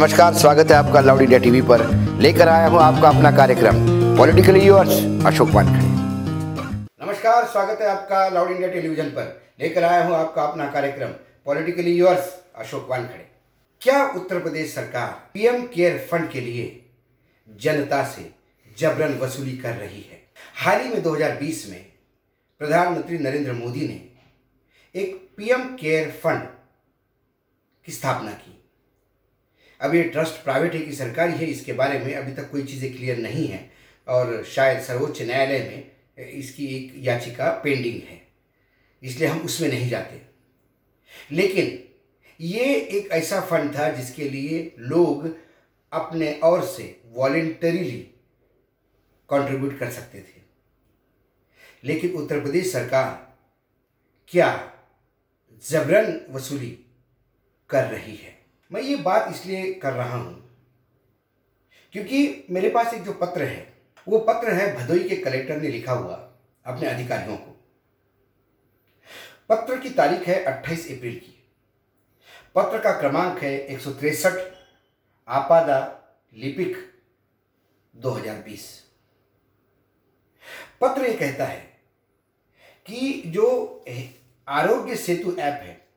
नमस्कार, स्वागत है आपका लाउड इंडिया टीवी पर। लेकर आया हूँ आपका अपना कार्यक्रम, पॉलिटिकली यूर्स अशोक वानखड़े। नमस्कार, स्वागत है आपका लाउड इंडिया टेलीविज़न पर। लेकर आया हूँ आपका अपना कार्यक्रम, पॉलिटिकली यूर्स अशोक वानखड़े। क्या उत्तर प्रदेश सरकार पीएम केयर फंड के लिए जनता से जबरन वसूली कर रही है? हाल ही में 2020 में प्रधानमंत्री नरेंद्र मोदी ने एक पीएम केयर फंड की स्थापना की। अब ये ट्रस्ट प्राइवेट है कि सरकारी है, इसके बारे में अभी तक कोई चीज़ें क्लियर नहीं है और शायद सर्वोच्च न्यायालय में इसकी एक याचिका पेंडिंग है, इसलिए हम उसमें नहीं जाते। लेकिन ये एक ऐसा फंड था जिसके लिए लोग अपने और से वॉलेंटरीली कंट्रीब्यूट कर सकते थे। लेकिन उत्तर प्रदेश सरकार क्या जबरन वसूली कर रही है? मैं ये बात इसलिए कर रहा हूँ, क्योंकि मेरे पास एक जो पत्र है, वो पत्र है भदोई के कलेक्टर ने लिखा हुआ, अपने अधिकारियों को। पत्र की तारीख है 28 अप्रैल की। पत्र का क्रमांक है एक आपादा लिपिक 2020 पत्र ये कहता है कि जो आरोग्य सेतु ऐप है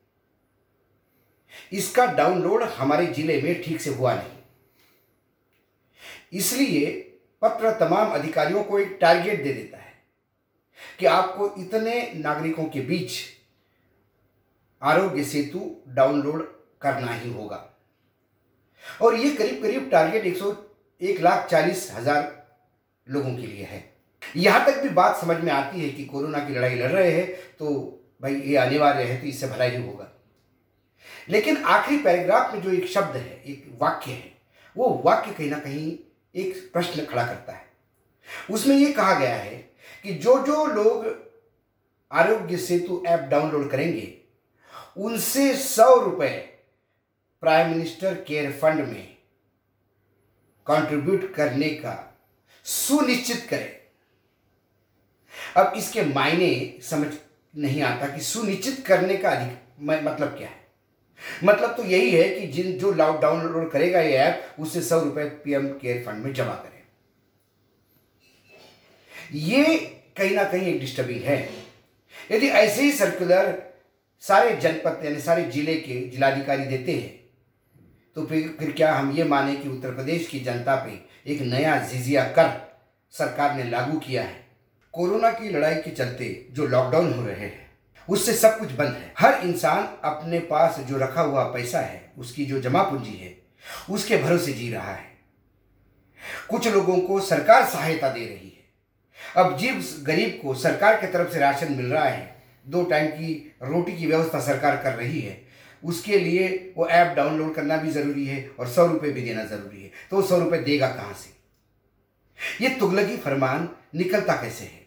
इसका डाउनलोड हमारे ज़िले में ठीक से हुआ नहीं। इसलिए पत्र तमाम अधिकारियों को एक टारगेट दे देता है कि आपको इतने नागरिकों के बीच आरोग्य सेतु डाउनलोड करना ही होगा। और ये करीब करीब टारगेट एक सौ एक लाख चालीस हज़ार लोगों के लिए है। यहाँ तक भी बात समझ में आती है कि कोरोना की लड़ाई लड़ रहे हैं तो भाई ये अनिवार्य है तो इससे भलाई ही होगा। लेकिन आखिरी पैराग्राफ में जो एक शब्द है, एक वाक्य है, वो वाक्य कहीं ना कहीं एक प्रश्न खड़ा करता है। उसमें ये कहा गया है कि जो जो लोग आरोग्य सेतु ऐप डाउनलोड करेंगे, उनसे सौ रुपए प्राइम मिनिस्टर केयर फंड में कंट्रीब्यूट करने का सुनिश्चित करें। अब इसके मायने समझ नहीं आता कि सुनिश्चित करने का अधिक मतलब क्या है। मतलब तो यही है कि जिन, जो लॉक डाउनलोड करेगा ये ऐप उससे सौ रुपए पीएम केयर फंड में जमा करें। ये कहीं ना कहीं एक डिस्टर्बिंग है। यदि ऐसे ही सर्कुलर सारे जनपद यानी सारे ज़िले के जिलाधिकारी देते हैं तो फिर फिर क्या हम ये माने कि उत्तर प्रदेश की जनता पे एक नया जिजिया कर सरकार ने लागू किया है? कोरोना की लड़ाई के चलते जो लॉकडाउन हो रहे हैं उससे सब कुछ बंद है। हर इंसान अपने पास जो रखा हुआ पैसा है, उसकी जो जमा पूंजी है, उसके भरोसे जी रहा है। कुछ लोगों को सरकार सहायता दे रही है। अब जिस गरीब को सरकार की तरफ़ से राशन मिल रहा है। दो टाइम की रोटी की व्यवस्था सरकार कर रही है। उसके लिए वो ऐप डाउनलोड करना भी ज़रूरी है और सौ रुपये भी देना ज़रूरी है। तो वो सौ रुपये देगा कहाँ से? ये तुगलकी फरमान निकलता कैसे है?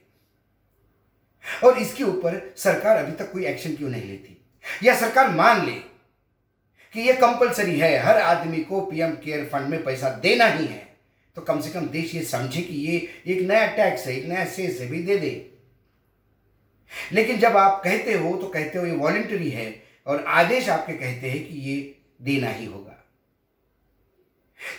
और इसके ऊपर सरकार अभी तक कोई एक्शन क्यों नहीं लेती? या सरकार मान ले कि यह कंपलसरी है, हर आदमी को पीएम केयर फंड में पैसा देना ही है तो कम से कम देश ये समझे कि ये एक नया टैक्स है, एक नया सेस है, भी दे दे। लेकिन जब आप कहते हो तो कहते हो ये वॉलेंटरी है, और आदेश आपके कहते हैं कि ये देना ही होगा।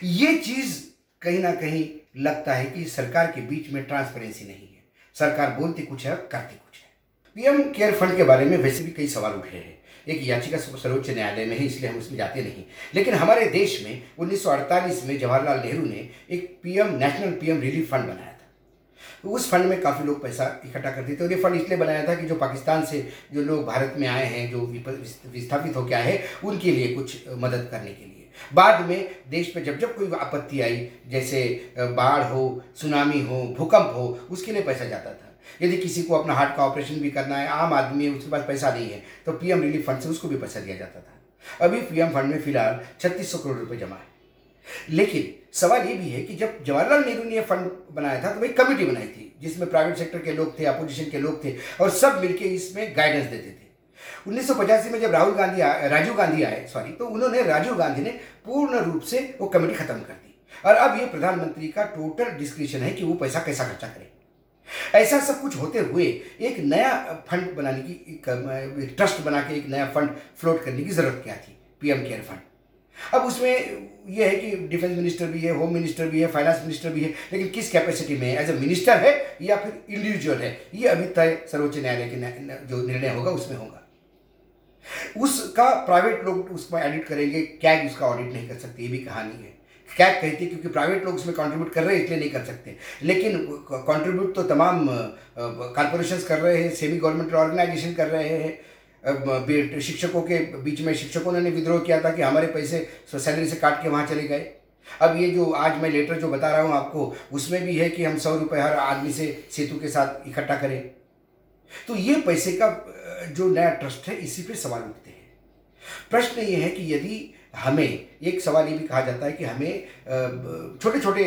ये चीज़ कहीं ना कहीं लगता है कि सरकार के बीच में ट्रांसपेरेंसी नहीं है। सरकार बोलती कुछ है और करती कुछ है। पीएम केयर फंड के बारे में वैसे भी कई सवाल उठे हैं। एक याचिका सर्वोच्च न्यायालय में है, इसलिए हम उसमें जाते नहीं। लेकिन हमारे देश में 1948 में जवाहरलाल नेहरू ने एक PM, national PM relief fund बनाया था। तो उस फंड में काफ़ी लोग पैसा इकट्ठा करते थे और ये फंड इसलिए बनाया था कि जो पाकिस्तान से जो लोग भारत में आए हैं, जो विस्थापित होकर आए हैं, उनके लिए कुछ मदद करने के लिए। बाद में देश पे जब जब कोई आपत्ति आई, जैसे बाढ़ हो, सुनामी हो, भूकंप हो, उसके लिए पैसा जाता था। यदि किसी को अपना हार्ट का ऑपरेशन भी करना है, आम आदमी है, उसके पास पैसा नहीं है तो पीएम रिलीफ फंड से उसको भी पैसा दिया जाता था। अभी पीएम फंड में फ़िलहाल छत्तीस सौ करोड़ रुपए जमा है। लेकिन सवाल ये भी है कि जब जवाहरलाल नेहरू ने यह फंड बनाया था तो भाई कमेटी बनाई थी, जिसमें प्राइवेट सेक्टर के लोग थे, अपोजिशन के लोग थे, और सब मिलके इसमें गाइडेंस देते थे। उन्नीस में जब राहुल गांधी राजीव गांधी आए सॉरी तो उन्होंने राजीव गांधी ने पूर्ण रूप से वो कमेटी खत्म कर दी। और अब ये प्रधानमंत्री का टोटल डिस्क्रिप्शन है कि वो पैसा कैसा खर्चा करे। ऐसा सब कुछ होते हुए एक नया फंड बनाने की ट्रस्ट बना के एक नया फंड फ्लोट करने की ज़रूरत क्या थी? पीएम केयर फंड अब उसमें यह है कि डिफेंस मिनिस्टर भी है होम मिनिस्टर भी है फाइनेंस मिनिस्टर भी है, लेकिन किस कैपेसिटी में एज ए मिनिस्टर है या फिर इंडिविजुअल है? ये अभी तय सर्वोच्च न्यायालय के जो निर्णय होगा, उसमें होगा। उसका प्राइवेट लोग उसमें एडिट करेंगे कैग उसका ऑडिट नहीं कर सकते, ये भी कहानी है। कैग कहती है क्योंकि प्राइवेट लोग उसमें कंट्रीब्यूट कर रहे हैं, इसलिए नहीं कर सकते। लेकिन कंट्रीब्यूट तो तमाम कॉरपोरेशन कर रहे हैं सेमी गवर्नमेंट ऑर्गेनाइजेशन कर रहे हैं। शिक्षकों के बीच में शिक्षकों ने विद्रोह किया था कि हमारे पैसे सैलरी से काट के वहाँ चले गए। अब ये जो आज मैं लेटर जो बता रहा हूँ आपको, उसमें भी है कि हम सौ रुपये हर आदमी से सेतु के साथ इकट्ठा करें। तो ये पैसे का जो नया ट्रस्ट है, इसी पे सवाल उठते हैं। प्रश्न ये है कि यदि हमें, एक सवाल ये भी कहा जाता है कि हमें छोटे छोटे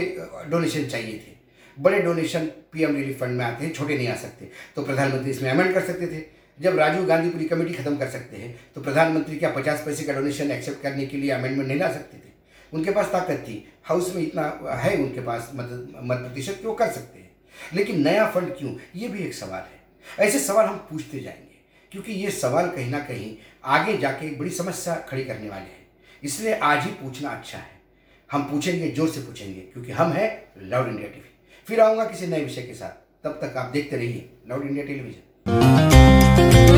डोनेशन चाहिए थे। बड़े डोनेशन पीएम रिलीफ फंड में आते हैं, छोटे नहीं आ सकते। तो प्रधानमंत्री इसमें अमेंड कर सकते थे। जब राजीव गांधी पूरी कमेटी खत्म कर सकते हैं तो प्रधानमंत्री क्या पचास पैसे का डोनेशन एक्सेप्ट करने के लिए अमेंडमेंट नहीं ला सकते थे? उनके पास ताकत थी। हाउस में इतना है उनके पास मत मत प्रतिशत कि वो कर सकते हैं। लेकिन नया फंड क्यों? ये भी एक सवाल है। ऐसे सवाल हम पूछते जाएँगे, क्योंकि ये सवाल कहीं ना कहीं आगे जाके एक बड़ी समस्या खड़ी करने वाले हैं। इसलिए आज ही पूछना अच्छा है। हम पूछेंगे, ज़ोर से पूछेंगे, क्योंकि हम हैं लाउड इंडिया टीवी। फिर आऊँगा किसी नए विषय के साथ। तब तक आप देखते रहिए लाउड इंडिया टेलीविज़न।